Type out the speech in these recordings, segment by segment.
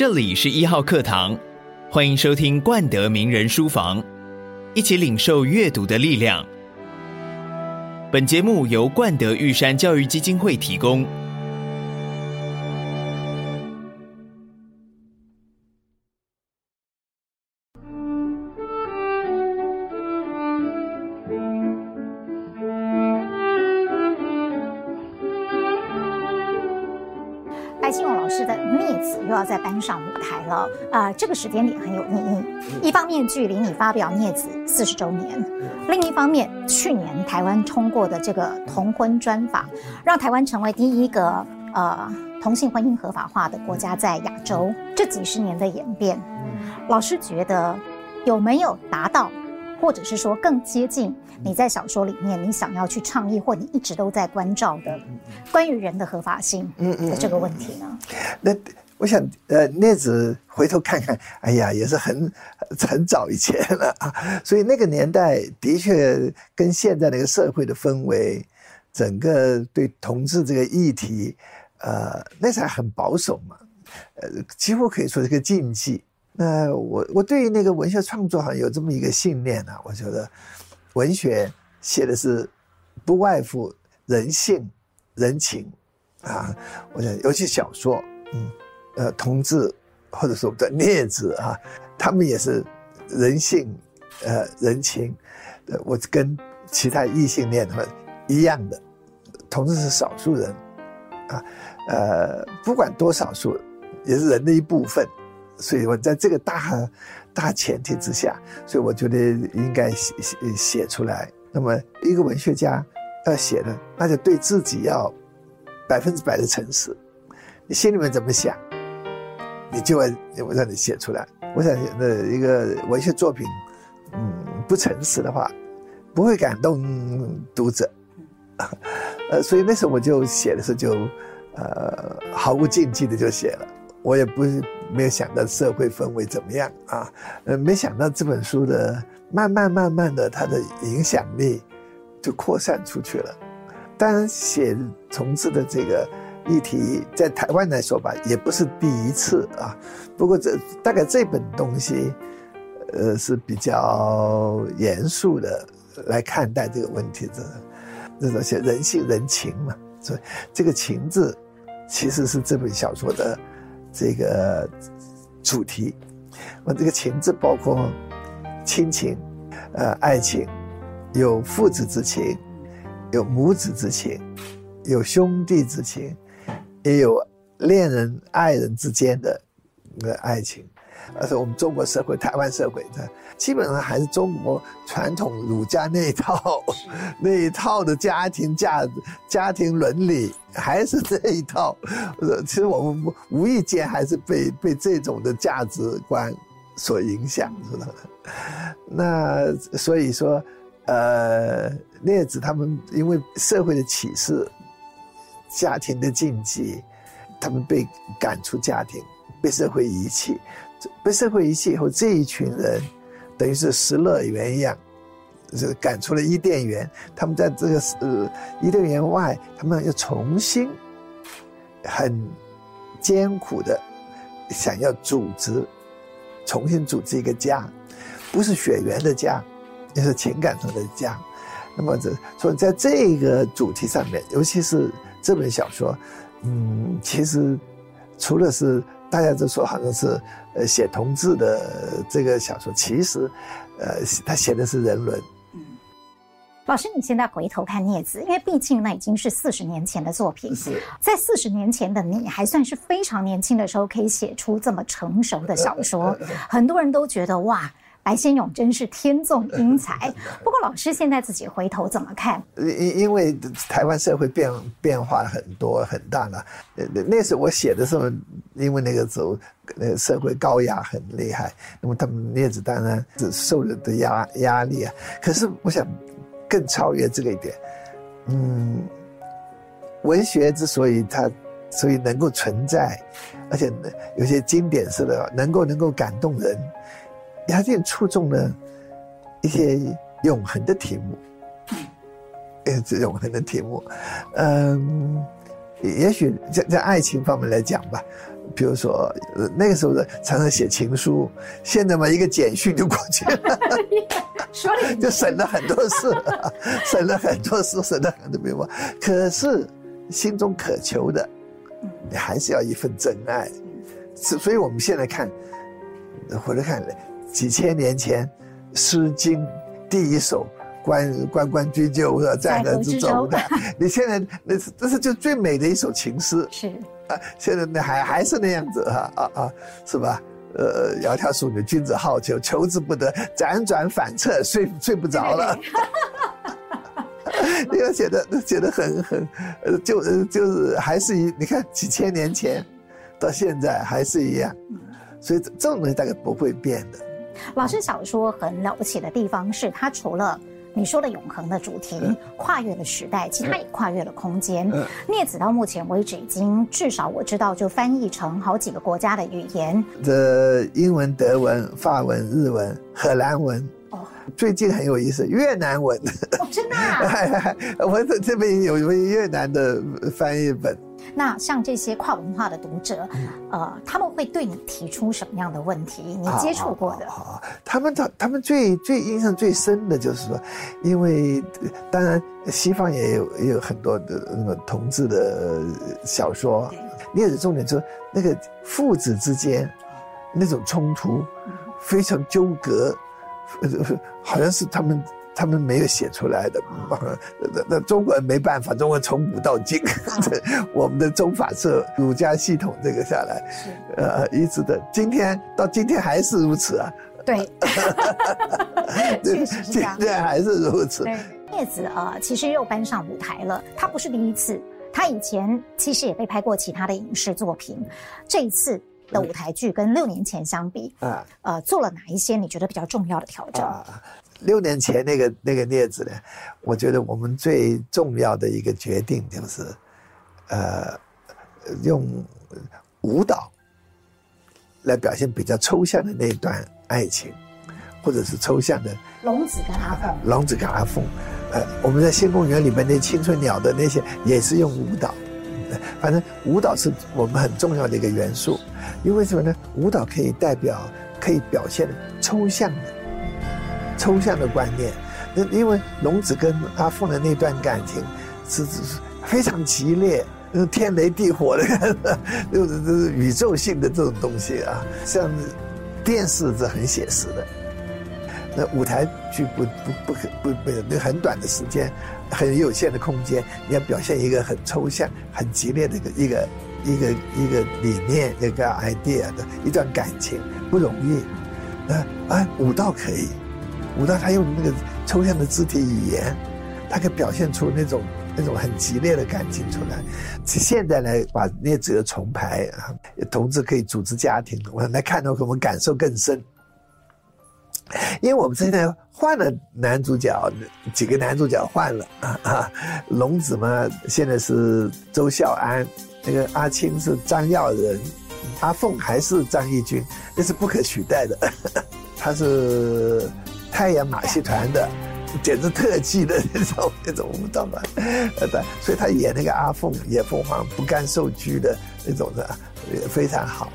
这里是一号课堂，欢迎收听冠德名人书房，一起领受阅读的力量。本节目由冠德玉山教育基金会提供。这个时间点很有意义。一方面，距离你发表《孽子》四十周年；另一方面，去年台湾通过的这个同婚专法，让台湾成为第一个呃同性婚姻合法化的国家，在亚洲。这几十年的演变，老师觉得有没有达到，或者是说更接近你在小说里面你想要去倡议，或你一直都在关照的关于人的合法性的这个问题呢？那。我想，呃，那子回头看看，哎呀，也是很很早以前了啊。所以那个年代的确跟现在那个社会的氛围，整个对同志这个议题，呃，那时候很保守嘛，呃，几乎可以说是个禁忌。那我我对于那个文学创作好像有这么一个信念啊，我觉得文学写的是不外乎人性、人情啊。我想，尤其小说，嗯。呃，同志或者说的孽子啊，他们也是人性，呃，人情，呃，我跟其他异性恋他们一样的，同志是少数人，啊，呃，不管多少数，也是人的一部分，所以我在这个大大前提之下，所以我觉得应该写写写出来。那么，一个文学家要写的，那就对自己要百分之百的诚实，你心里面怎么想？你就会我让你写出来。我想那一个文学作品，嗯，不诚实的话，不会感动读者。呃，所以那时候我就写的时候就，呃，毫无禁忌的就写了。我也不是没有想到社会氛围怎么样啊，呃，没想到这本书的慢慢慢慢的它的影响力就扩散出去了。当然写同志的这个。议题在台湾来说吧，也不是第一次啊。不过这大概这本东西，呃，是比较严肃的来看待这个问题的。这种写人性人情嘛，所以这个情字其实是这本小说的这个主题。我这个情字包括亲情、呃，爱情，有父子之情，有母子之情，有兄弟之情。也有恋人、爱人之间的那个爱情，而且我们中国社会、台湾社会的基本上还是中国传统儒家那一套，那一套的家庭价值、家庭伦理还是这一套。其实我们无意间还是被被这种的价值观所影响，知道的。那所以说，呃，列子他们因为社会的启示。家庭的禁忌，他们被赶出家庭，被社会遗弃，被社会遗弃以后，这一群人等于是失乐园一样，是赶出了伊甸园。他们在这个呃伊甸园外，他们要重新很艰苦的想要组织，重新组织一个家，不是血缘的家，也是情感上的家。那么这所以在这个主题上面，尤其是。这本小说，嗯，其实除了是大家都说好像是呃写同志的这个小说，其实，呃，他写的是人伦。嗯，老师，你现在回头看《孽子》，因为毕竟那已经是四十年前的作品，是在四十年前的你还算是非常年轻的时候，可以写出这么成熟的小说，很多人都觉得哇。白先勇真是天纵 英才，不过老师现在自己回头怎么看？因因为台湾社会变变化很多很大了。那时候我写的时候，因为那个时候那个社会高压很厉害，那么他们孽子当然是受了的压压力啊。可是我想更超越这个一点，嗯，文学之所以它所以能够存在，而且有些经典式的能够能够感动人。他这触中了一些永恒的题目，呃，这永恒的题目，嗯，也许在在爱情方面来讲吧，比如说那个时候的常常写情书，现在嘛一个简讯就过去了，说了 就省了很多事，省了很多事，省了很多笔墨。可是心中渴求的，你还是要一份真爱。所以我们现在看，回头看几千年前《诗经》第一首。关关关雎鸠，在河之洲的。你现在那是这是就最美的一首情诗。是啊，现在那还还是那样子哈啊啊，是吧？呃，窈窕淑女，君子好逑，求之不得，辗转反侧，睡睡不着了。你要写的写的很很，呃，就就是还是一，你看几千年前到现在还是一样，所以这种东西大概不会变的。老师小说很了不起的地方是，它除了你说的永恒的主题，跨越了时代，其实它也跨越了空间。《镊子》到目前为止，已经至少我知道就翻译成好几个国家的语言，这英文、德文、法文、日文、荷兰文。哦，最近很有意思，越南文。哦，真的啊？我这这边有一位越南的翻译本。那像这些跨文化的读者，呃，他们会对你提出什么样的问题？你接触过的？啊，他们他他们最最印象最深的就是说，因为当然西方也有也有很多的那个同志的小说，你也是重点就是那个父子之间那种冲突非常纠葛，好像是他们。他们没有写出来的，那那中国人没办法，中国人从古到今，我们的宗法社儒家系统这个下来，呃，一直的，今天到今天还是如此啊。对，确实是这样，今天还是如此。叶子啊，其实又搬上舞台了，他不是第一次，他以前其实也被拍过其他的影视作品，这一次的舞台剧跟六年前相比，啊，呃，做了哪一些你觉得比较重要的调整？啊六年前那个那个镊子呢，我觉得我们最重要的一个决定就是，呃，用舞蹈来表现比较抽象的那一段爱情，或者是抽象的龙子跟阿凤，龙子跟阿凤，呃，我们在新公园里面那青春鸟的那些也是用舞蹈，反正舞蹈是我们很重要的一个元素，因为什么呢？舞蹈可以代表，可以表现抽象的。抽象的观念，那因为龙子跟阿凤的那段感情是是非常激烈，天雷地火的，那种这是宇宙性的这种东西啊。像电视是很写实的，那舞台剧不不不可不不那很短的时间，很有限的空间，你要表现一个很抽象、很激烈的一个一个一个一个理念、一个 idea 的一段感情不容易。那啊，舞蹈可以。舞蹈，他用那个抽象的肢体语言，他可以表现出那种那种很激烈的感情出来。现在来把那几个重排啊，同志可以组织家庭，我来看到，我们感受更深。因为我们现在换了男主角，几个男主角换了啊啊，龙子嘛，现在是周孝安，那个阿青是张耀仁，阿凤还是张艺军，那是不可取代的，他是。太阳马戏团的，简直特技的那种那种舞蹈嘛，呃，对，所以他演那个阿凤，演凤凰不甘受拘的那种的，也非常好。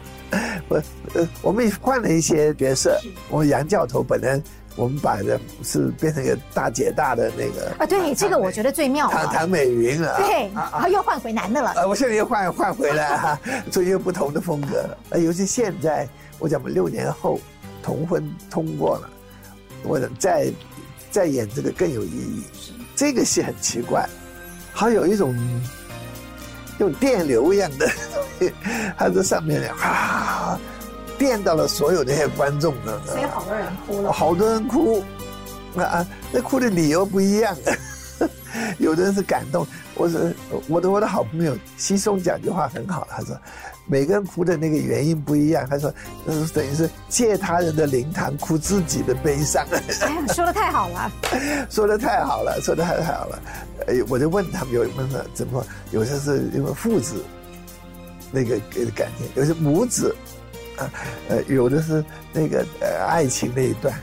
我呃，我们也换了一些角色，我们杨教头本来我们把的是变成一个大姐大的那个啊，对，这个我觉得最妙。唐唐美云啊，对，然后又换回男的了。呃，我现在又换换回来哈，做一个不同的风格。呃，尤其现在，我讲我们六年后同婚通过了。我再再演这个更有意义。这个戏很奇怪，好有一种用电流一样的东西，它在上面啊，电到了所有那些观众呢。所以好多人哭了。好多人哭，啊，那哭的理由不一样。有的人是感动。我是我的我的好朋友奚松讲句话很好，他说。每个人哭的那个原因不一样，他说，嗯，等于是借他人的灵堂哭自己的悲伤。哎呀，说的 太好了，说的太好了，说的太太好了。哎，我就问他们，有问了怎么，有些是因为父子那个感情，有些母子啊，呃，有的是那个呃爱情那一段。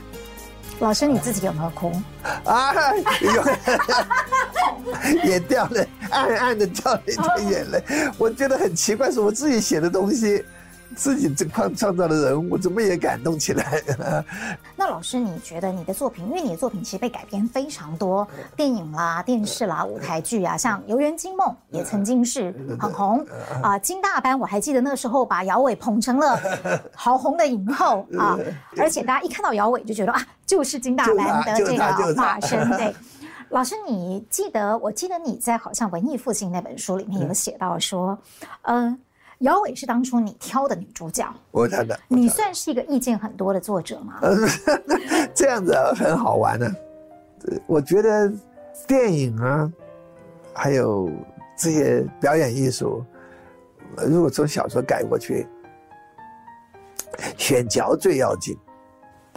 老师，你自己有没有哭？啊，有，也掉了，暗暗的掉了一点眼泪。我觉得很奇怪，是我自己写的东西，自己这创创造的人物，怎么也感动起来？那老师，你觉得你的作品，因为你的作品其实被改编非常多，电影啦、电视啦、舞台剧啊，像《游园惊梦》也曾经是很红啊。呃、金大班，我还记得那时候把姚伟捧成了 好红的影后啊，而且大家一看到姚伟就觉得啊，就是金大班的这个化身。对，老师，你记得？我记得你在好像《文艺复兴》那本书里面有写到说，嗯。呃姚伟是当初你挑的女主角，我挑的。你算是一个意见很多的作者吗？这样子很好玩呢、啊。我觉得电影啊，还有这些表演艺术，如果从小说改过去，选角最要紧。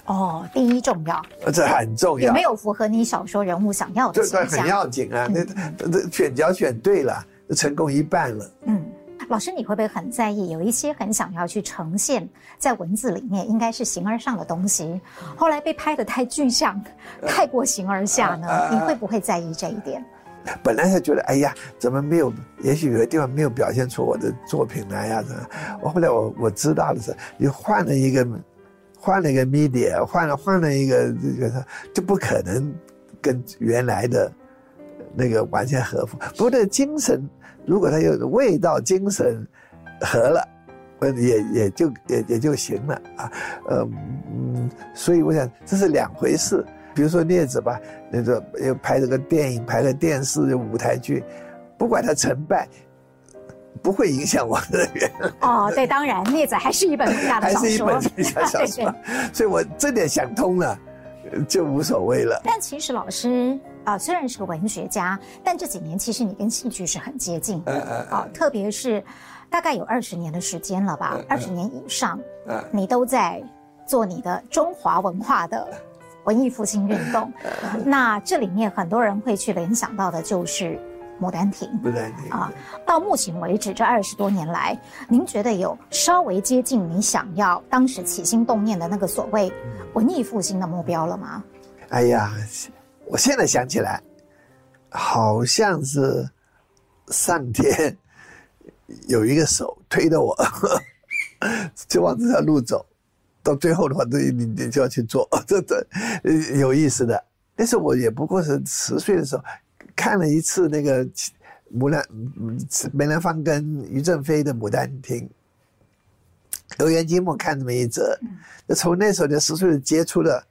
哦，第一重要，这很重要。有没有符合你小说人物想要的？这很要紧啊！那那选角选对了，成功一半了。嗯。老师，你会不会很在意有一些很想要去呈现在文字里面，应该是形而上的东西，后来被拍的太具象，太过形而下呢？你会不会在意这一点？本来是觉得，哎呀，怎么没有？也许有的地方没有表现出我的作品来呀？我后来我我知道的是，你换了一个，换了一个 media，换了换了一个这个，就不可能跟原来的那个完全合符。不过精神。如果他有味道、精神合了，也也就也也就行了啊，呃嗯，所以我想这是两回事。比如说镊子吧，那个又拍这个电影、拍个电视、舞台剧，不管他成败，不会影响我的人。哦，对，当然镊子还是一本伟大的小说，还是一本伟大小说，所以我这点想通了，就无所谓了。但其实老师。啊，虽然是个文学家，但这几年其实你跟戏剧是很接近的啊，特别是大概有二十年的时间了吧，二十年以上，你都在做你的中华文化的文艺复兴运动。那这里面很多人会去联想到的就是《牡丹亭》。牡丹亭啊，到目前为止这二十多年来，您觉得有稍微接近你想要当时起心动念的那个所谓文艺复兴的目标了吗？哎呀。我现在想起来，好像是上天有一个手推着我，就往这条路走。到最后的话，你你就要去做，这这有意思的。但是我也不过是十岁的时候看了一次那个牡丹梅兰芳跟于正飞的《牡丹亭》，游园惊梦看这么一则，就从那时候就十岁接触了。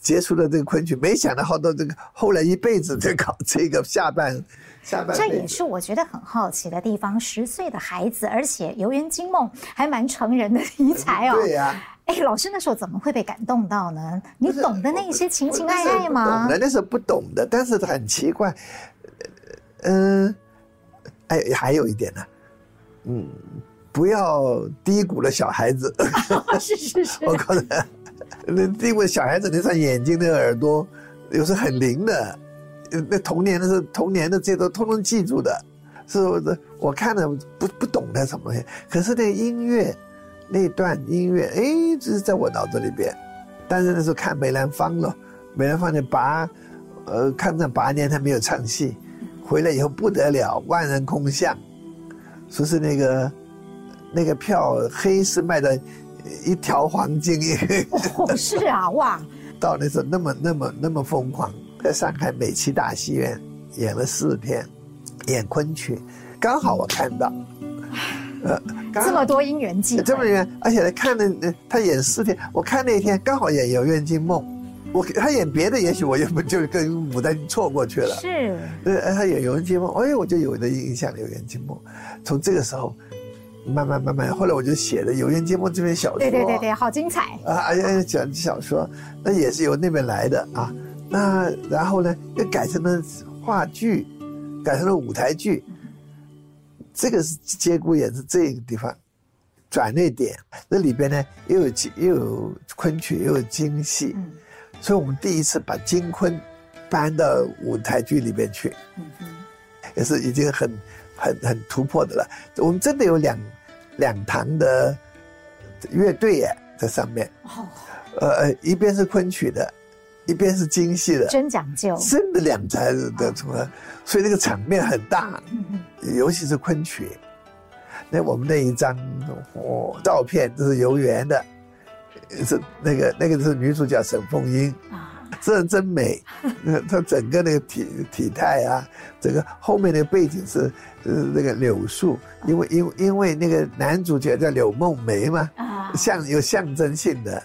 接触了这个昆曲，没想到好多这个后来一辈子在搞这个 下半下半。这也是我觉得很好奇的地方。十岁的孩子，而且《游园惊梦》还蛮成人的题材哦。对呀、啊。哎，老师那时候怎么会被感动到呢？你懂得那些情情爱爱吗？懂的，那时候不懂的，但是很奇怪。嗯，哎，还有一点呢，嗯，不要低估了小孩子。是是是。我告诉你。那因为小孩子那双眼睛、那个耳朵，有时候很灵的，那童年的时候，童年的这些都通通记住的，是不是？我看了不不懂的什么东西，可是那音乐，那段音乐，哎，这是在我脑子里边。但是那时候看梅兰芳了，梅兰芳的八，呃，抗战八年他没有唱戏，回来以后不得了，万人空巷，说是那个那个票黑市卖的。一条黄金，哦，是啊，哇！到那时候那么那么那么疯狂，在上海美琪大戏院演了四天，演昆曲，刚好我看到，呃，这么多姻缘际会，这么远，而且看了他演四天，我看那天刚好演《游园惊梦》，我他演别的，也许我就就跟牡丹错过去了，是，呃，他演《游园惊梦》，哎，我就有的印象，《游园惊梦》，从这个时候。慢慢慢慢，后来我就写了《游园惊梦》这篇小说。对对对对，好精彩啊！哎呀，讲小说，那也是由那边来的啊。那然后呢，又改成了话剧，改成了舞台剧。这个是节骨眼是这个地方转捩点。那里边呢，又有又有昆曲，又有京戏，所以我们第一次把京昆搬到舞台剧里边去，也是已经很。很很突破的了，我们真的有两两堂的乐队耶，在上面。哦，呃，一边是昆曲的，一边是京戏的，真讲究，真的两台的出来，所以那个场面很大，尤其是昆曲。那我们那一张哦照片这是游园的，是那个那个是女主角沈凤英啊。这真美，她整个那个体体态啊，整个后面的背景是呃那个柳树，因为因为因为那个男主角叫柳梦梅嘛，像有象征性的。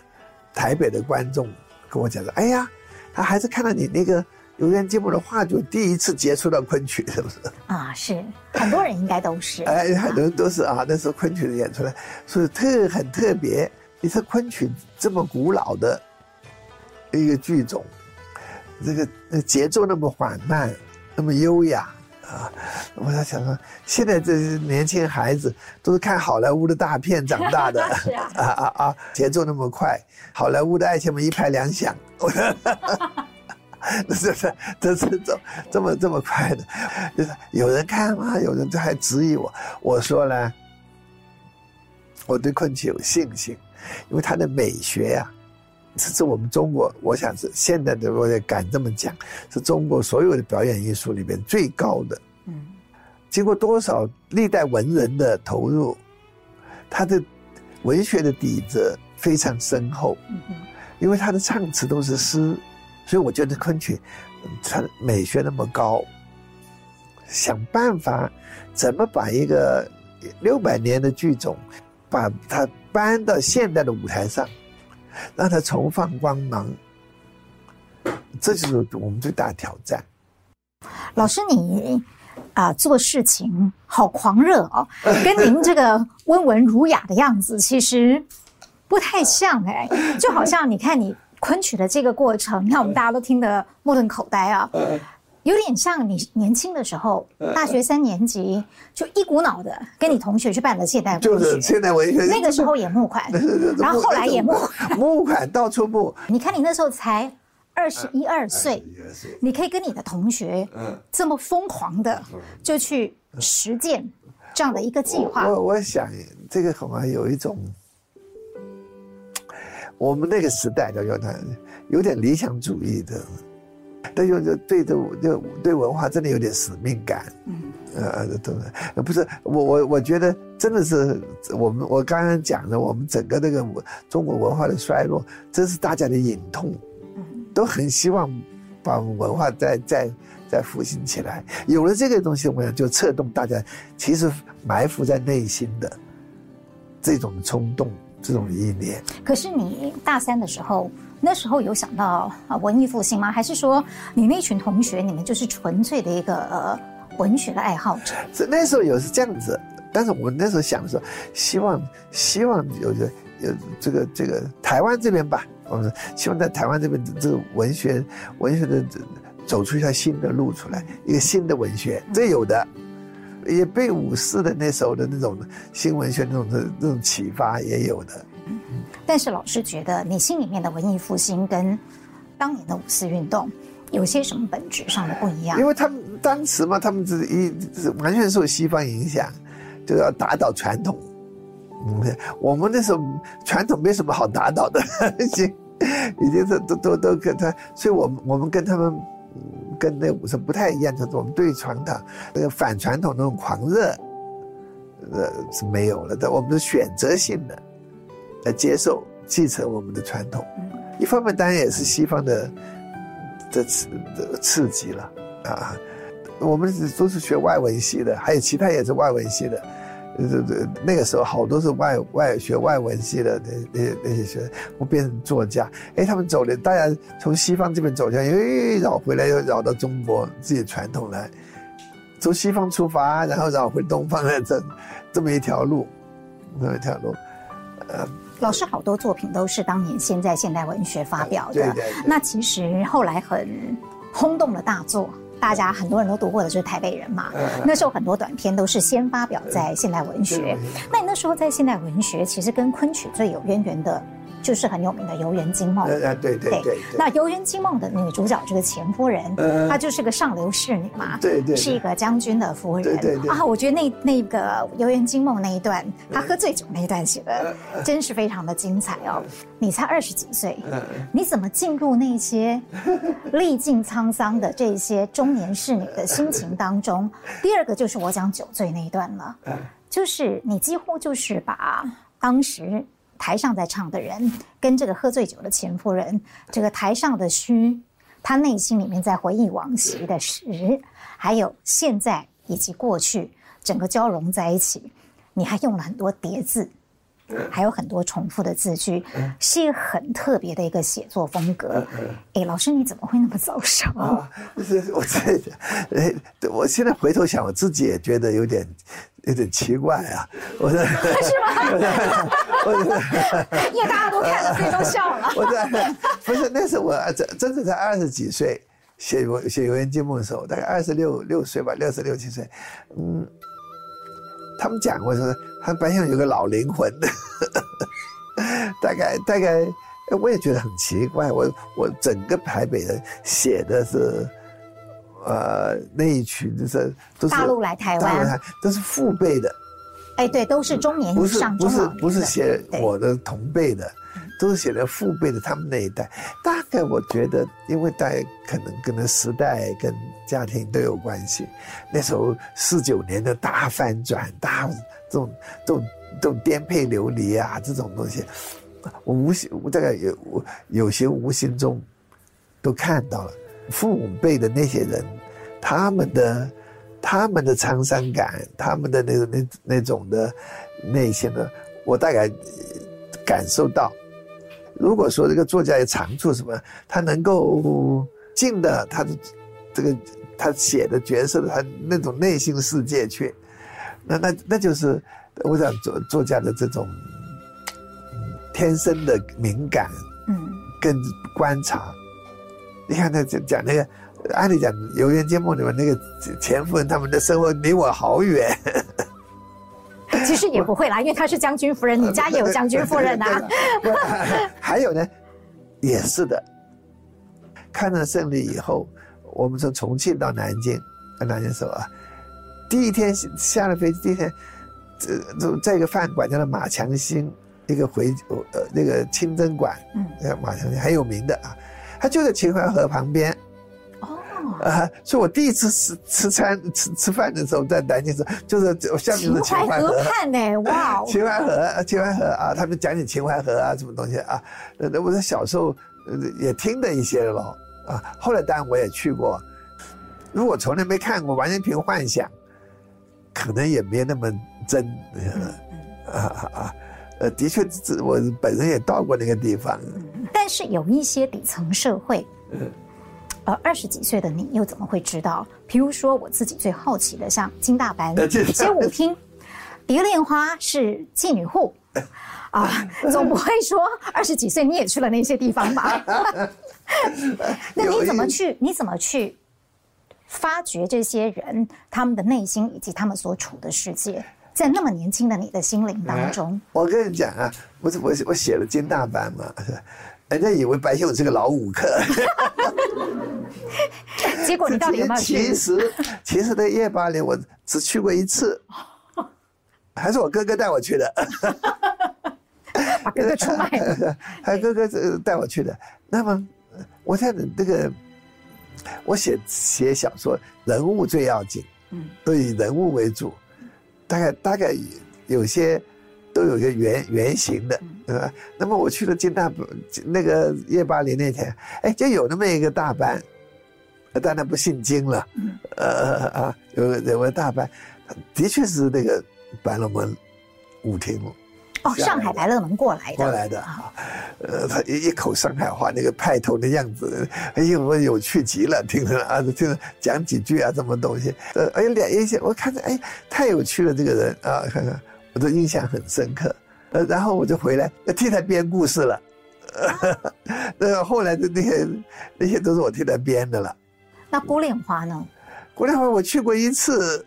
台北的观众跟我讲说：“哎呀，他还是看到你那个游园惊梦的话剧，第一次接触到昆曲，是不是？”啊，是很多人应该都是。哎，很多人都是啊，那时候昆曲的演出来，所以特很特别。你说昆曲这么古老的。一个剧种，这个节奏那么缓慢，那么优雅啊！我在想说，现在这些年轻孩子都是看好莱坞的大片长大的，是 啊，啊啊啊！节奏那么快，好莱坞的爱情们一拍两响，这是这是这这么这么快的，就是有人看吗？有人就还质疑我，我说呢，我对昆曲有信心，因为他的美学呀、啊。这是我们中国，我想是现在的，我也敢这么讲，是中国所有的表演艺术里边最高的。嗯，经过多少历代文人的投入，他的文学的底子非常深厚。嗯哼，因为他的唱词都是诗，所以我觉得昆曲，它美学那么高，想办法怎么把一个六百年的剧种，把它搬到现代的舞台上。让它重放光芒，这就是我们最大的挑战。老师，你啊、呃、做事情好狂热哦，跟您这个温文儒雅的样子其实不太像哎，就好像你看你昆曲的这个过程，让我们大家都听得目瞪口呆啊。有点像你年轻的时候，大学三年级就一股脑的跟你同学去办了现代文学，就是现代文学。那个时候也募款，然后后来也募款，募款到处募。你看你那时候才二十一二岁，你可以跟你的同学这么疯狂的就去实践这样的一个计划。我我想这个恐怕有一种，我们那个时代的有点有点理想主义的。但就就对这就对文化真的有点使命感，嗯，呃，对不不是我我我觉得真的是我们我刚刚讲的，我们整个这个中国文化的衰落，这是大家的隐痛，嗯，都很希望把文化再再再复兴起来。有了这个东西，我想就策动大家，其实埋伏在内心的这种冲动，这种意念。可是你大三的时候。那时候有想到啊文艺复兴吗？还是说你那群同学你们就是纯粹的一个呃文学的爱好者？是那时候有是这样子，但是我那时候想的时候，希望希望有有有这个这个台湾这边吧，我们希望在台湾这边这个文学文学的走出一条新的路出来，一个新的文学，这有的，也被五四的那时候的那种新文学那种的那种启发也有的。但是老师觉得，你心里面的文艺复兴跟当年的五四运动有些什么本质上的不一样？因为他们当时嘛，他们是一是完全受西方影响，就要打倒传统。嗯，我们那时候传统没什么好打倒的，已经已经是都都都跟他，所以我们我们跟他们跟那五四不太一样，就是我们对传统那个反传统那种狂热，呃是没有了的，我们是选择性的。来接受继承我们的传统，一方面当然也是西方的这刺的刺激了啊。我们都是学外文系的，还有其他也是外文系的。这这那个时候好多是外外学外文系的那那那些学生，我变成作家。哎，他们走了，大家从西方这边走向，哎，绕回来又绕到中国自己传统来，从西方出发，然后绕回东方来，这这么一条路，这么一条路，呃。老师好多作品都是当年先在现代文学发表的，对对对。那其实后来很轰动的大作，大家很多人都读过的就是《台北人》嘛。那时候很多短篇都是先发表在现代文学。那你那时候在现代文学，其实跟昆曲最有渊源的。就是很有名的《游园惊梦》。呃，对对对，对。那《游园惊梦》的女主角这个钱夫人，她就是个上流侍女嘛，对对，是一个将军的夫人。对对对。啊，我觉得那那个《游园惊梦》那一段，她喝醉酒那一段写的，真是非常的精彩哦。你才二十几岁，你怎么进入那些 历尽沧桑的这些中年侍女的心情当中？第二个就是我讲酒醉那一段了。就是你几乎就是把当时台上在唱的人，跟这个喝醉酒的前夫人，这个台上的虚，他内心里面在回忆往昔的实，还有现在以及过去，整个交融在一起。你还用了很多叠字。还有很多重复的字句，是一个很特别的一个写作风格。哎，老师你怎么会那么早熟？啊，是我我现在回头想，我自己也觉得有点有点奇怪啊。我说是吗？我 因为大家都看了，所以都笑了。我在不是那是我真真的才二十几岁写写游园惊梦的时候，大概二十六六岁吧，六十六七岁，嗯。他们讲过说，他白象有个老灵魂的，大概大概，我也觉得很奇怪。我我整个台北的写的是，呃，那一群就是都是大陆来台湾，都是父辈的。哎，对，都是中年以上，不是不是不是写我的同辈的。都是写的父辈的他们那一代，大概我觉得，因为大家可能跟那时代跟家庭都有关系。那时候四九年的大翻转，大这种这种这种颠沛流离啊，这种东西，我无形我大概有我有些无形中都看到了父母辈的那些人，他们的他们的沧桑感，他们的那个那那种的内心呢，我大概感受到。如果说这个作家有长处什么，他能够进的他的这个他写的角色的他那种内心世界去，那那那就是我想作作家的这种天生的敏感，嗯，跟观察。你看他讲讲那个，按理讲《游园惊梦》里面那个钱夫人他们的生活离我好远。其实也不会啦，因为他是将军夫人，你家也有将军夫人呐、啊。还有呢，也是的。抗战胜利以后，我们从重庆到南京，南京时候啊，第一天下了飞机，第一天，这在一个饭馆叫做马强兴，一个回呃那个清真馆，嗯，马强兴很有名的啊，他就在秦淮河旁边。哦啊！所以我第一次吃吃餐吃吃饭的时候，在南京时候，就是下面是秦淮河畔呢，哇！秦淮河，秦淮河啊！他们讲起秦淮河啊，什么东西啊？那我在小时候也听的一些了啊。后来当然我也去过，如果从来没看过，完全凭幻想，可能也没那么真。啊啊啊！呃，的确，我本人也到过那个地方。但是有一些底层社会。嗯。呃，二十几岁的你又怎么会知道？譬如说，我自己最好奇的，像金大班街舞厅，蝶恋花是妓女户，啊，总不会说二十几岁你也去了那些地方吧？那你怎么去？你怎么去发掘这些人他们的内心以及他们所处的世界，在那么年轻的你的心灵当中？我跟你讲啊，不是我我写了金大班嘛。人家以为白先勇是个老舞客，结果你到底有没有去？其实，其实在夜巴黎我只去过一次，还是我哥哥带我去的。把哥哥出卖了，还哥哥带我去的。那么，我在那个，我写写小说，人物最要紧，嗯，都以人物为主，大概大概有些。都有一个原原型的，对吧？那么我去了金大那个夜巴黎那天，哎，就有那么一个大班，当然不姓金了，呃啊，有有个大班，的确是那个白乐门舞厅哦，上海白乐门过来的，过来的啊，呃，他一一口上海话，那个派头的样子，哎呦，我有趣极了，听着啊，听着讲几句啊，什么东西，呃，哎，两一些，我看着，哎，太有趣了，这个人啊，看看。我的印象很深刻，呃，然后我就回来要替他编故事了，那 个后来的那些那些都是我替他编的了。那郭恋花呢？郭恋花我去过一次，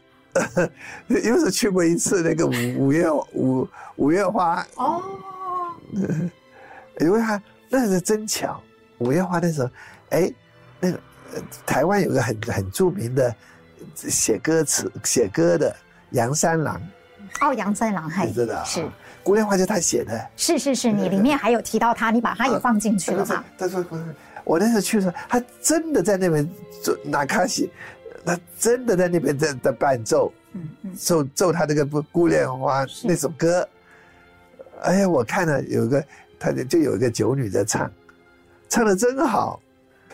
又是去过一次那个五五月五五月花哦，因为他那是真巧，五月花的时候，哎，那个台湾有个很很著名的写歌词写歌的杨三郎。哦，杨三郎还是的，是孤恋花就他写的，是是是，你里面还有提到他，你把他也放进去了嘛？他说，我那时候去的时候，他真的在那边做那卡西，他真的在那边在在伴奏，嗯嗯，奏奏他这个《孤恋花》那首歌，哎呀，我看了有个，他就有一个酒女在唱，唱的真好，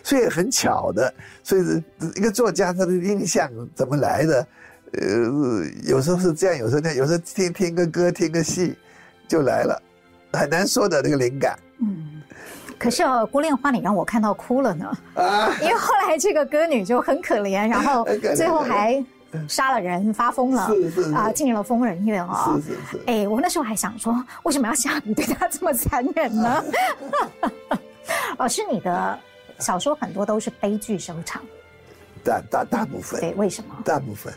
所以很巧的，所以一个作家他的印象怎么来的？呃，有时候是这样，有时候那样有时候听听个歌，听个戏就来了，很难说的那个灵感。嗯，可是哦，《孤恋花》你让我看到哭了呢，啊，因为后来这个歌女就很可怜，然后 最后还杀了人，发疯了，是是，啊，进了疯人院哦，是是是。哎，我那时候还想说，为什么要下笔对他这么残忍呢？老 师，你的小说很多都是悲剧收场，大大大部分，对，为什么？大部分。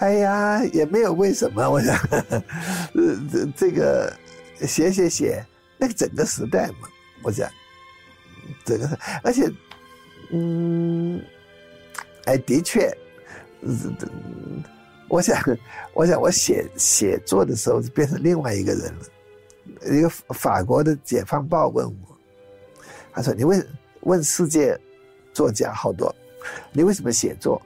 哎呀，也没有为什么，我想，呃，这这个写写写，那个整个时代嘛，我想，整个，而且，嗯，哎，的确，嗯，我想，我想我写写作的时候是变成另外一个人了。一个法国的解放报问我，他说：“你问问世界作家好多，你为什么写作？”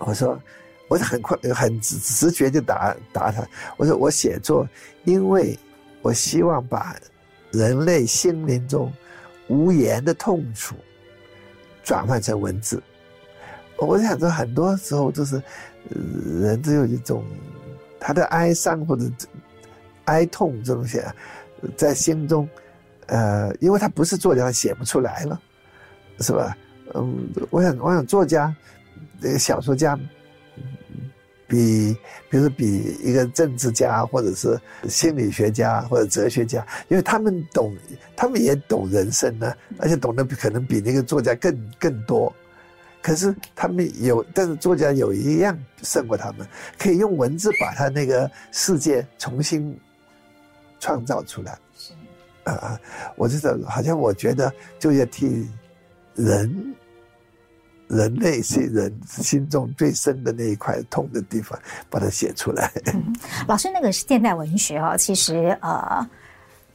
我说，我很快很直直觉就答答他。我说我写作，因为我希望把人类心灵中无言的痛楚转换成文字。我想说，很多时候就是人只有一种他的哀伤或者哀痛这东西，在心中，呃，因为他不是作家，他写不出来了，是吧？嗯，我想，我想作家。这个小说家，比，比如说比一个政治家，或者是心理学家，或者哲学家，因为他们懂，他们也懂人生呢，而且懂得可能比那个作家更更多。可是他们有，但是作家有一样胜过他们，可以用文字把他那个世界重新创造出来。是啊，我觉得好像我觉得就要替人。人类是人心中最深的那一块痛的地方，把它写出来。老师，那个是现代文学哦，其实呃。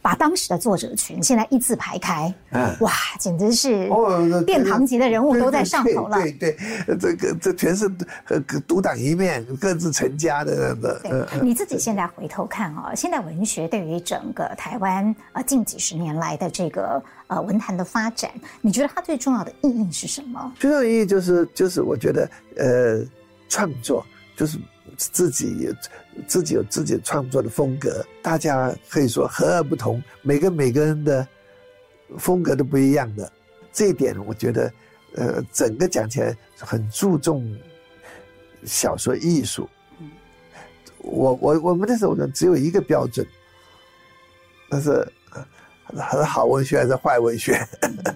把当时的作者群现在一字排开，嗯，哇，简直是哦，殿堂级的人物都在上头了。对对，对，这个这全是呃独当一面，各自成家的。对，你自己现在回头看啊，现代文学对于整个台湾呃近几十年来的这个呃文坛的发展，你觉得它最重要的意义是什么？最重要的意义就是就是我觉得呃创作就是。自己有自己有自己创作的风格，大家可以说和而不同，每个每个人的风格都不一样的。这一点我觉得，呃，整个讲起来很注重小说艺术。我我我们那时候呢，只有一个标准，那是很好文学还是坏文学，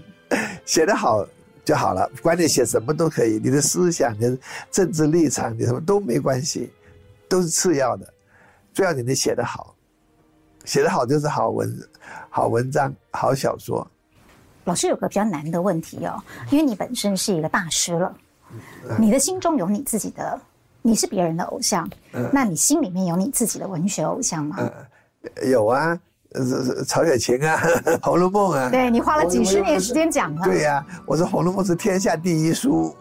写得好。就好了，管你写什么都可以，你的思想、你的政治立场，你什么都没关系，都是次要的，最要紧你写得好，写得好就是好文、好文章、好小说。老师有个比较难的问题哦，因为你本身是一个大师了，你的心中有你自己的，你是别人的偶像，那你心里面有你自己的文学偶像吗？有啊。呃，曹雪芹啊，《红楼梦》啊，对，你花了几十年时间讲了。对呀、啊，我说《红楼梦》是天下第一书。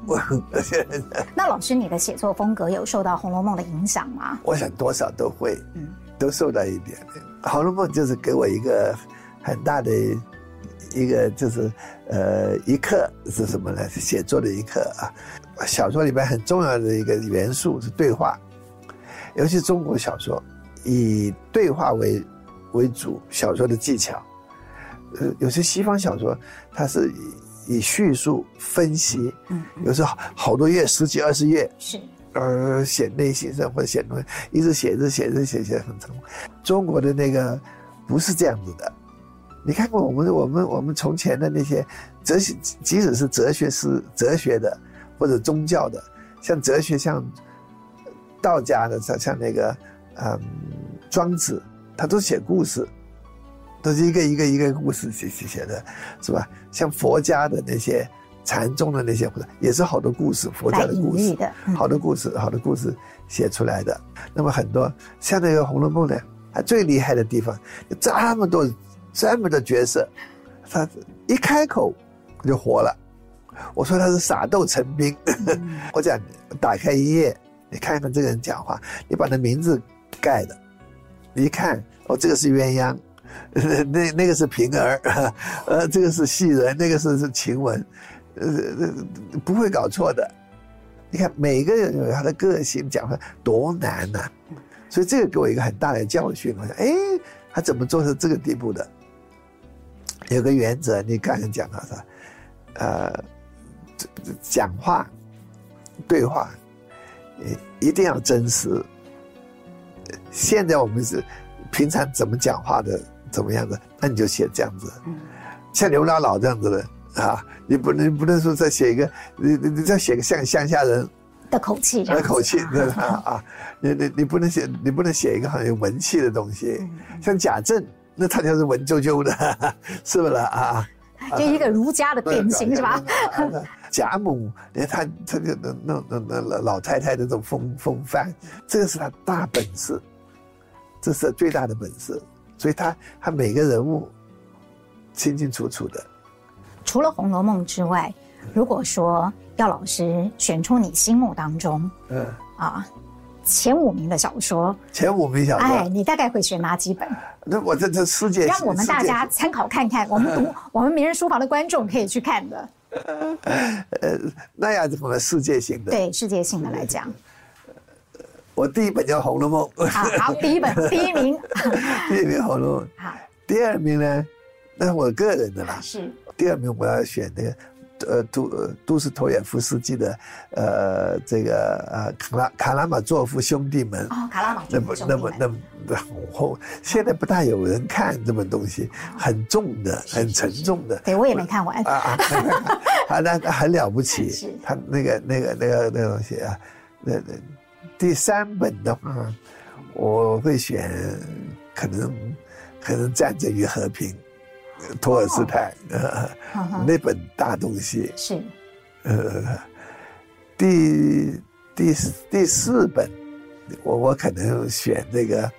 那老师，你的写作风格有受到《红楼梦》的影响吗？我想多少都会，嗯，都受到一点。《红楼梦》就是给我一个很大的一个，就是呃一课是什么呢？写作的一课啊。小说里边很重要的一个元素是对话，尤其中国小说以对话为。为主小说的技巧，呃，有些西方小说它是以以叙述分析，嗯，有时候好多页，十几二十页，是，而写内心生活，写东西，一直写，着写，着写，写很长。中国的那个不是这样子的，你看过我们我们我们从前的那些哲学，即使是哲学是哲学的或者宗教的，像哲学像道家的像像那个嗯庄子。他都写故事，都是一个一个一个故事写写写的，是吧？像佛家的那些禅宗的那些，也是好多故事，佛家的故事，好多故事，好多故事写出来的。那么很多像那个《红楼梦》呢，它最厉害的地方，这么多这么多角色，他一开口就活了。我说他是傻豆成兵。我讲打开一页，你看看这个人讲话，你把他名字盖的，你一看哦，这个是鸳鸯，那那个是平儿，呃，这个是戏人，那个是是晴雯，呃，不会搞错的。你看每个人有他的个性，讲话多难呐、所以这个给我一个很大的教训。我想，哎，他怎么做到这个地步的？有个原则，你刚才讲到的，呃，讲话对话，一定要真实。现在我们是平常怎么讲话的，怎么样的，那你就写这样子，像刘姥姥这样子的。啊，你不能不能说再写一个，你你你再写个像乡下人的口气，的口气，对吧？啊，你你你不能写，你不能写一个很有文气的东西，嗯、像贾政，那他就是文绉绉的，是不是啊？就一个儒家的典型，是吧？贾母，你看他他就那那那那老老太太的这种风风范，这个是他大本事，这是最大的本事，所以他他每个人物清清楚楚的。除了《红楼梦》之外，如果说要老师选出你心目当中，嗯啊前五名的小说，前五名小说，哎，你大概会选哪几本？那我这这世界，让我们大家参考看看，我们读 我们名人书房的观众可以去看的。呃，那样子我们世界性的？对，世界性的来讲，我第一本叫《红楼梦》。好，第一本第一名，第一名《红楼梦》。好，第二名呢？那是我个人的啦。是。第二名我要选那个，呃，都都是托尔夫斯基的，呃，这个呃卡拉卡拉马佐夫兄弟们。哦，卡拉马佐夫。那么那么那么很厚，现在不大有人看这本东西，很重的，很沉重的。对，我也没看完。啊啊，啊，那很了不起。是。他那个那个那个那个东西啊，那那第三本的话，我会选，可能可能战争与和平。托尔斯泰，呃，那本大东西。是，呃，第第第四本，我我可能选那个，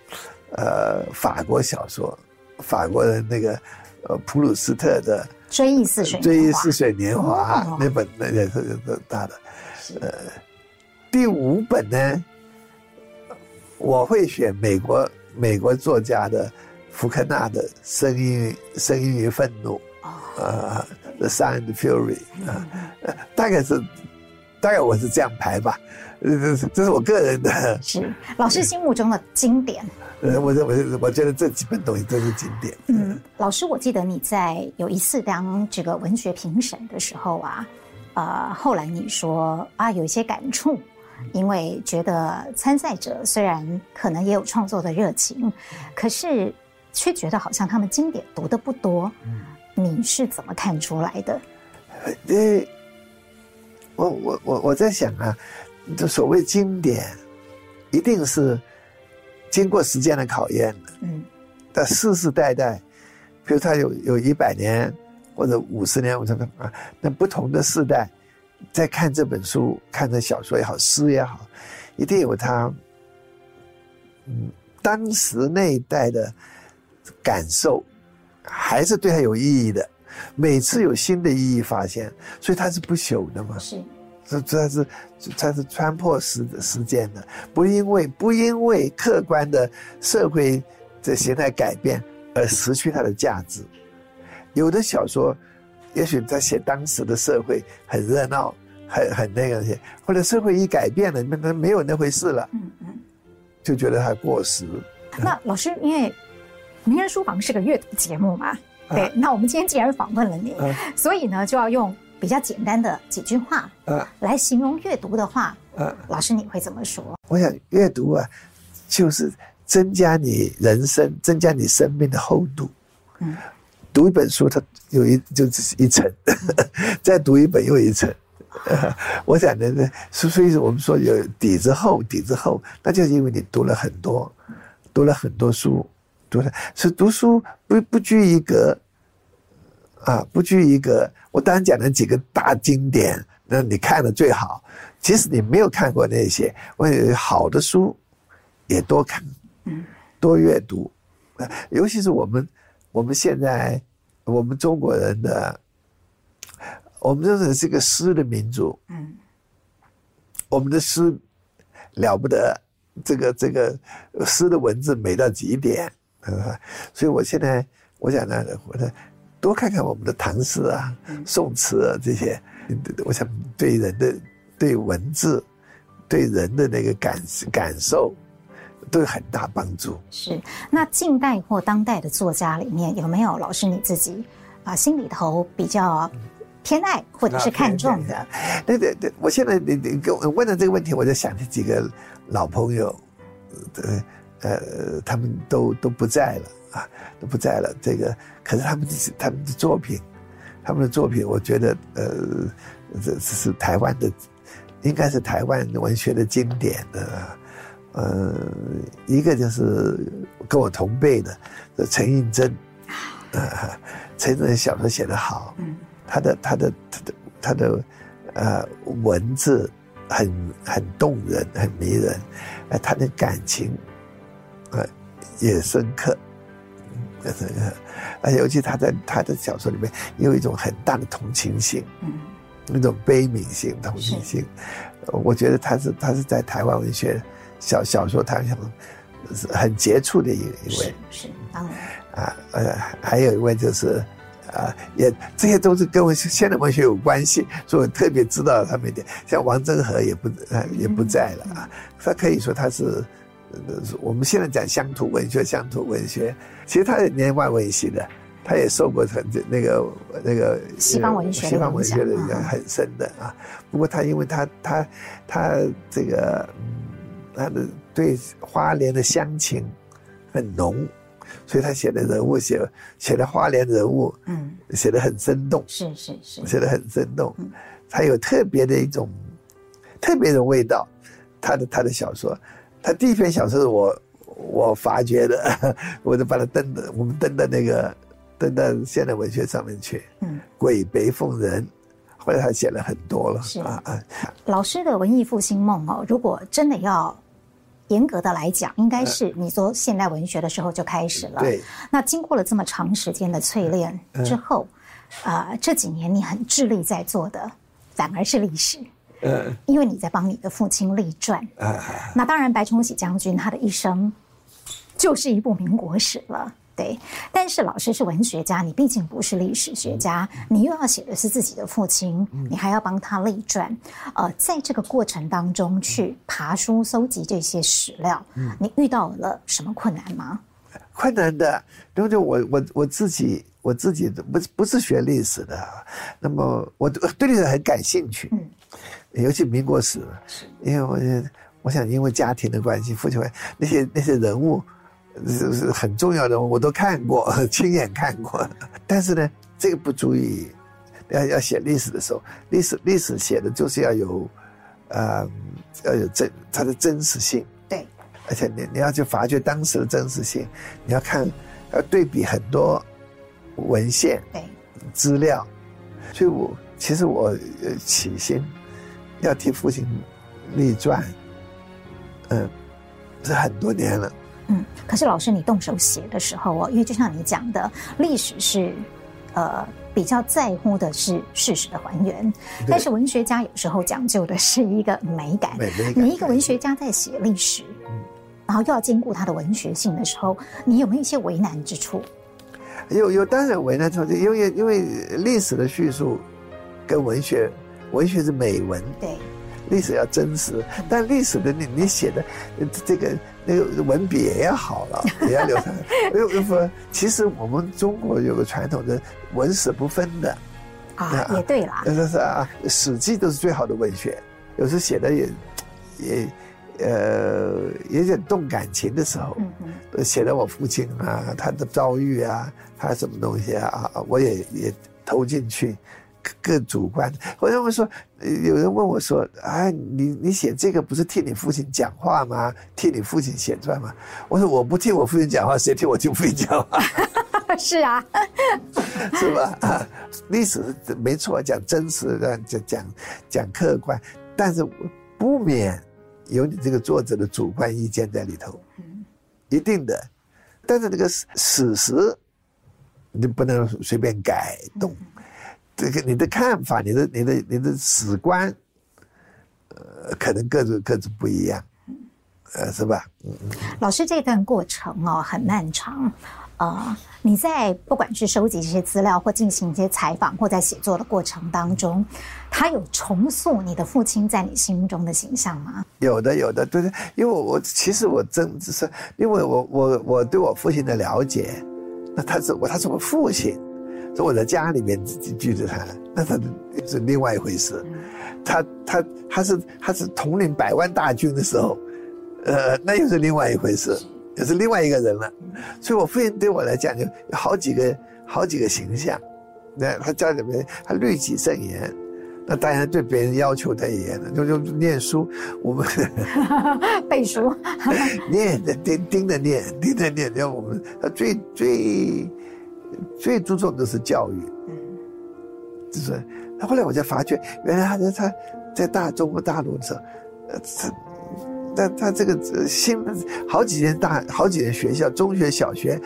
呃，法国小说，法国的那个，呃，普鲁斯特的《追忆似水追忆似水年华》那本那也是大的，呃，第五本呢，我会选美国美国作家的。福克纳的声音，声音与愤怒，啊，The Sound and Fury，啊，大概是，大概我是这样排吧，这是这是我个人的。是老师心目中的经典。呃，我认为我觉得这几本东西都是经典。嗯，老师，我记得你在有一次当这个文学评审的时候啊，呃，后来你说啊，有一些感触，因为觉得参赛者虽然可能也有创作的热情，可是。却觉得好像他们经典读的不多，嗯，你是怎么看出来的？呃，我我我我在想啊，这所谓经典，一定是经过时间的考验的，嗯，但世世代代，比如他有有一百年或者五十年，我说啊，那不同的世代在看这本书，看这小说也好，诗也好，一定有他，嗯，当时那一代的。感受还是对他有意义的，每次有新的意义发现，所以它是不朽的嘛。是，这这是它是穿破时时间的，不因为不因为客观的社会的形态改变而失去它的价值。有的小说，也许在写当时的社会很热闹，很很那个些，后来社会一改变了，那没有那回事了，嗯嗯，就觉得它过时。那老师，因为。名人书房是个阅读节目嘛？对，啊、那我们今天既然访问了你，啊、所以呢，就要用比较简单的几句话啊来形容阅读的话。啊，老师你会怎么说？我想阅读啊，就是增加你人生、增加你生命的厚度。嗯，读一本书，它有一就是一层，再读一本又一层。啊、我想的呢，所所以我们说有底子厚，底子厚，那就是因为你读了很多，读了很多书。读了是读书不不拘一格，啊，不拘一格。我当然讲了几个大经典，那你看的最好。即使你没有看过那些，我有好的书也多看，多阅读。尤其是我们我们现在我们中国人的，我们真的是个诗的民族。嗯，我们的诗了不得，这个这个诗的文字美到极点，啊，所以我现在我想呢，我呢多看看我们的唐诗啊、宋词啊这些，我想对人的对文字、对人的那个感感受都有很大帮助。是，那近代或当代的作家里面有没有老师你自己啊心里头比较？偏爱或者是看重的，对对对，我现在你你跟我问的这个问题，我就想起几个老朋友，呃呃，他们都都不在了啊，都不在了。这个可是他们他们的作品，他们的作品，我觉得呃，这这是台湾的，应该是台湾文学的经典的。呃，一个就是跟我同辈的陈映真，呃，陈映真小说写得好。嗯他的他的他的他的呃文字很很动人，很迷人，呃，他的感情，呃，也深刻，也深刻，而尤其他在他的小说里面有一种很大的同情心，嗯，那种悲悯性、同情心，我觉得他是他是在台湾文学小小说坛上是很杰出的一一位，是，是当然啊呃，还有一位就是。啊，也这些都是跟我现代文学有关系，所以我特别知道他们一点。像王振和也不啊也不在了啊，他可以说他是，我们现在讲乡土文学，乡土文学，其实他也念外文系的，他也受过很那个那个西方文学西方文学的很深的啊。不过他因为他他他这个他的对花莲的乡情很浓。所以他写的人物写写的花莲人物，嗯，写的很生动，是是是，写的很生动，他有特别的一种特别的味道。他的他的小说，他第一篇小说是我我发掘的，我就把它登的，我们登到那个登到现代文学上面去。嗯，鬼北凤人，后来他写了很多了，是啊啊。老师的文艺复兴梦哦，如果真的要。严格的来讲，应该是你做现代文学的时候就开始了。对。那经过了这么长时间的淬炼之后，啊、呃，这几年你很致力在做的，反而是历史。嗯。因为你在帮你的父亲立传。啊。那当然，白崇禧将军他的一生，就是一部民国史了。对，但是老师是文学家，你毕竟不是历史学家，你又要写的是自己的父亲，你还要帮他立传，呃，在这个过程当中去爬书搜集这些史料，你遇到了什么困难吗？困难的，因为我我我自己我自己不不是学历史的，那么我对历史很感兴趣，嗯，尤其民国史，因为我我想因为家庭的关系，父亲那些那些人物。是是很重要的，我都看过，亲眼看过。但是呢，这个不足以要要写历史的时候，历史历史写的就是要有，呃，要有真它的真实性。对，而且你你要去发掘当时的真实性，你要看要对比很多文献、对资料。所以我其实我起心要替父亲立传，嗯，是很多年了。嗯，可是老师，你动手写的时候哦，因为就像你讲的，历史是，呃，比较在乎的是事实的还原，但是文学家有时候讲究的是一个美感。美感。你一个文学家在写历史，嗯，然后又要兼顾他的文学性的时候，你有没有一些为难之处？有有，当然为难之处，因为因为历史的叙述跟文学，文学是美文，对，历史要真实，但历史的你你写的这个。那个文笔也要好了，也要流传。又又说，其实我们中国有个传统的文史不分的啊，也对啦。就是说啊，《史记》都是最好的文学，有时写的也也呃也有点动感情的时候，嗯写的我父亲啊，他的遭遇啊，他什么东西啊，我也也投进去。更主观，我认为说，有人问我说：“哎、啊，你你写这个不是替你父亲讲话吗？替你父亲写传吗？”我说：“我不替我父亲讲话，谁替我父亲讲话？” 是啊，是吧？啊，历史没错，讲真实，讲讲讲客观，但是不免有你这个作者的主观意见在里头，嗯，一定的。但是这个史史实，你不能随便改动。嗯这个你的看法，你的你的你的史观，呃，可能各自各自不一样。呃，是吧？嗯，老师这段过程哦很漫长，呃，你在不管是收集这些资料，或进行一些采访，或在写作的过程当中，他有重塑你的父亲在你心中的形象吗？有的，有的，对对，因为我我其实我真是因为我我我对我父亲的了解，那他是我他是我父亲，在我在家里面自己聚着他，那他是另外一回事，他他他是他是统领百万大军的时候。呃，那又是另外一回事，又是另外一个人了。所以，我父亲对我来讲，就有好几个、好几个形象。那他家里面，他律己慎言，那当然对别人要求太严了。就就念书，我们 背书，念盯盯着念，盯着念。然后我们他最最最注重的是教育，就是。他后来我才发觉，原来他在他在大中国大陆的时候，呃，他。但他这个新好几年大好几年学校，中学、小学、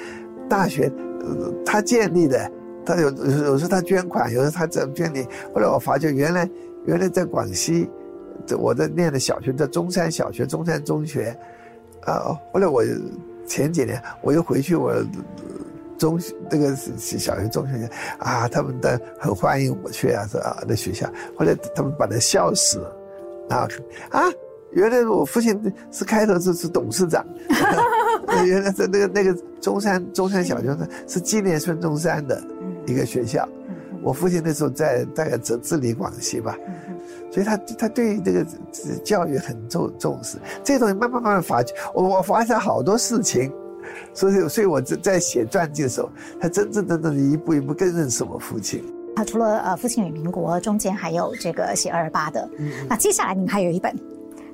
大学，呃，他建立的，他有有有时候他捐款，有时候他怎么捐的。后来我发觉，原来原来在广西，我在念的小学在中山小学、中山中学，啊，后来我前几年我又回去，我中那个小学、中学啊，他们的很欢迎我去啊，是啊，那学校。后来他们把他笑死了，啊啊。原来我父亲是开头是是董事长，原来是那个那个中山中山小学呢是纪念孙中山的一个学校，我父亲那时候在大概治治理广西吧，所以他他对这个教育很重重视，这东西慢慢慢慢发觉，我我发现好多事情，所以所以我在在写传记的时候，他真正真正一步一步更认识我父亲。他除了呃父亲与民国中间还有这个写二二八的，那接下来你们还有一本。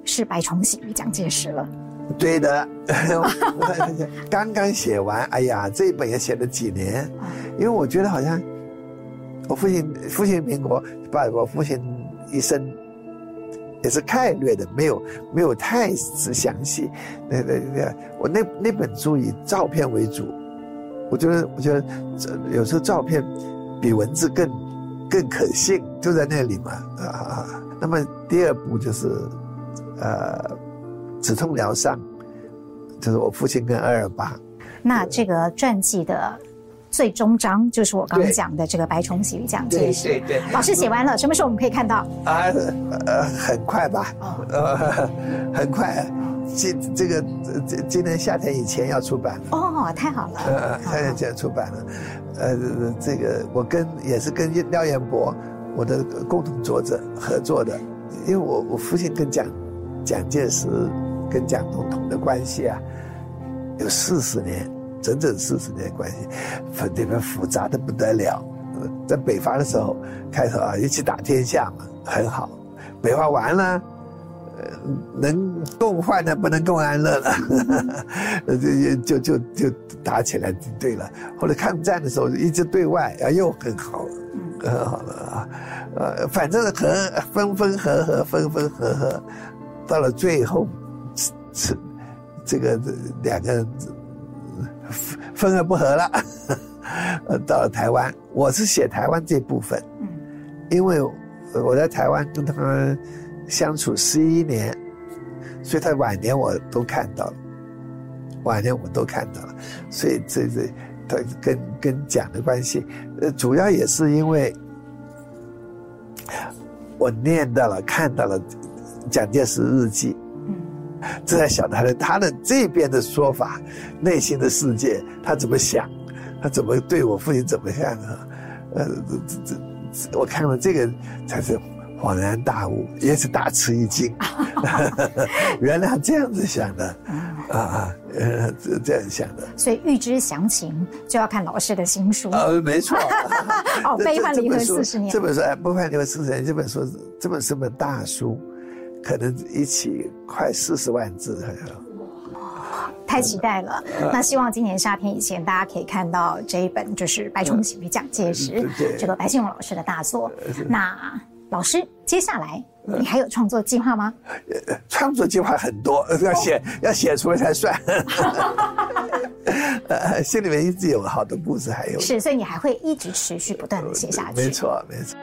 是白崇禧与蒋介石了，对的，刚刚写完，哎呀，这一本也写了几年，因为我觉得好像我父亲父亲民国把我父亲一生也是概略的，没有没有太仔详细。那那那我那那本书以照片为主，我觉得我觉得这有时候照片比文字更更可信，就在那里嘛啊。那么第二部就是。呃，止痛疗伤，就是我父亲跟二二八。那这个传记的最终章就是我刚刚讲的这个白崇禧与蒋介石。对对对。老师写完了，什么时候我们可以看到？啊，呃，很快吧。哦。呃，很快，今这个今今年夏天以前要出版了。哦，太好了。呃，夏天前出版了。呃，这个我跟也是跟廖彦博，我的共同作者合作的，因为我我父亲跟蒋。蒋介石跟蒋总统的关系啊，有四十年，整整四十年关系，这边复杂的不得了。在北伐的时候，开头啊一起打天下嘛，很好。北伐完了，呃，能共患难不能共安乐了，就就就就打起来对了。后来抗战的时候一直对外啊又很好，很好了啊，呃，反正和分分合合，分分合合。到了最后，是这个两个人分而不合了。呃，到了台湾，我是写台湾这部分，嗯，因为我在台湾跟他们相处十一年，所以他晚年我都看到了，晚年我都看到了，所以这这他跟跟蒋的关系，呃，主要也是因为我念到了，看到了。蒋介石日记，嗯，这才晓得他的他的这边的说法，内心的世界，他怎么想，他怎么对我父亲怎么样啊？呃，这这，我看了这个才是恍然大悟，也是大吃一惊，原来这样子想的，啊啊，呃，这这样想的。所以预知详情，就要看老师的新书。呃，没错。哦，悲欢离合四十年。这本书哎，悲欢离合四十年，这本书这本是本大书。可能一起快四十万字，哇，太期待了！嗯、那希望今年夏天以前，大家可以看到这一本，就是《白崇禧与蒋介石》嗯、这个白先勇老师的大作。那老师，接下来你还有创作计划吗？创作计划很多，要写、哦、要写出来才算。心里面一直有好的故事，还有是，所以你还会一直持续不断的写下去。没错，没错。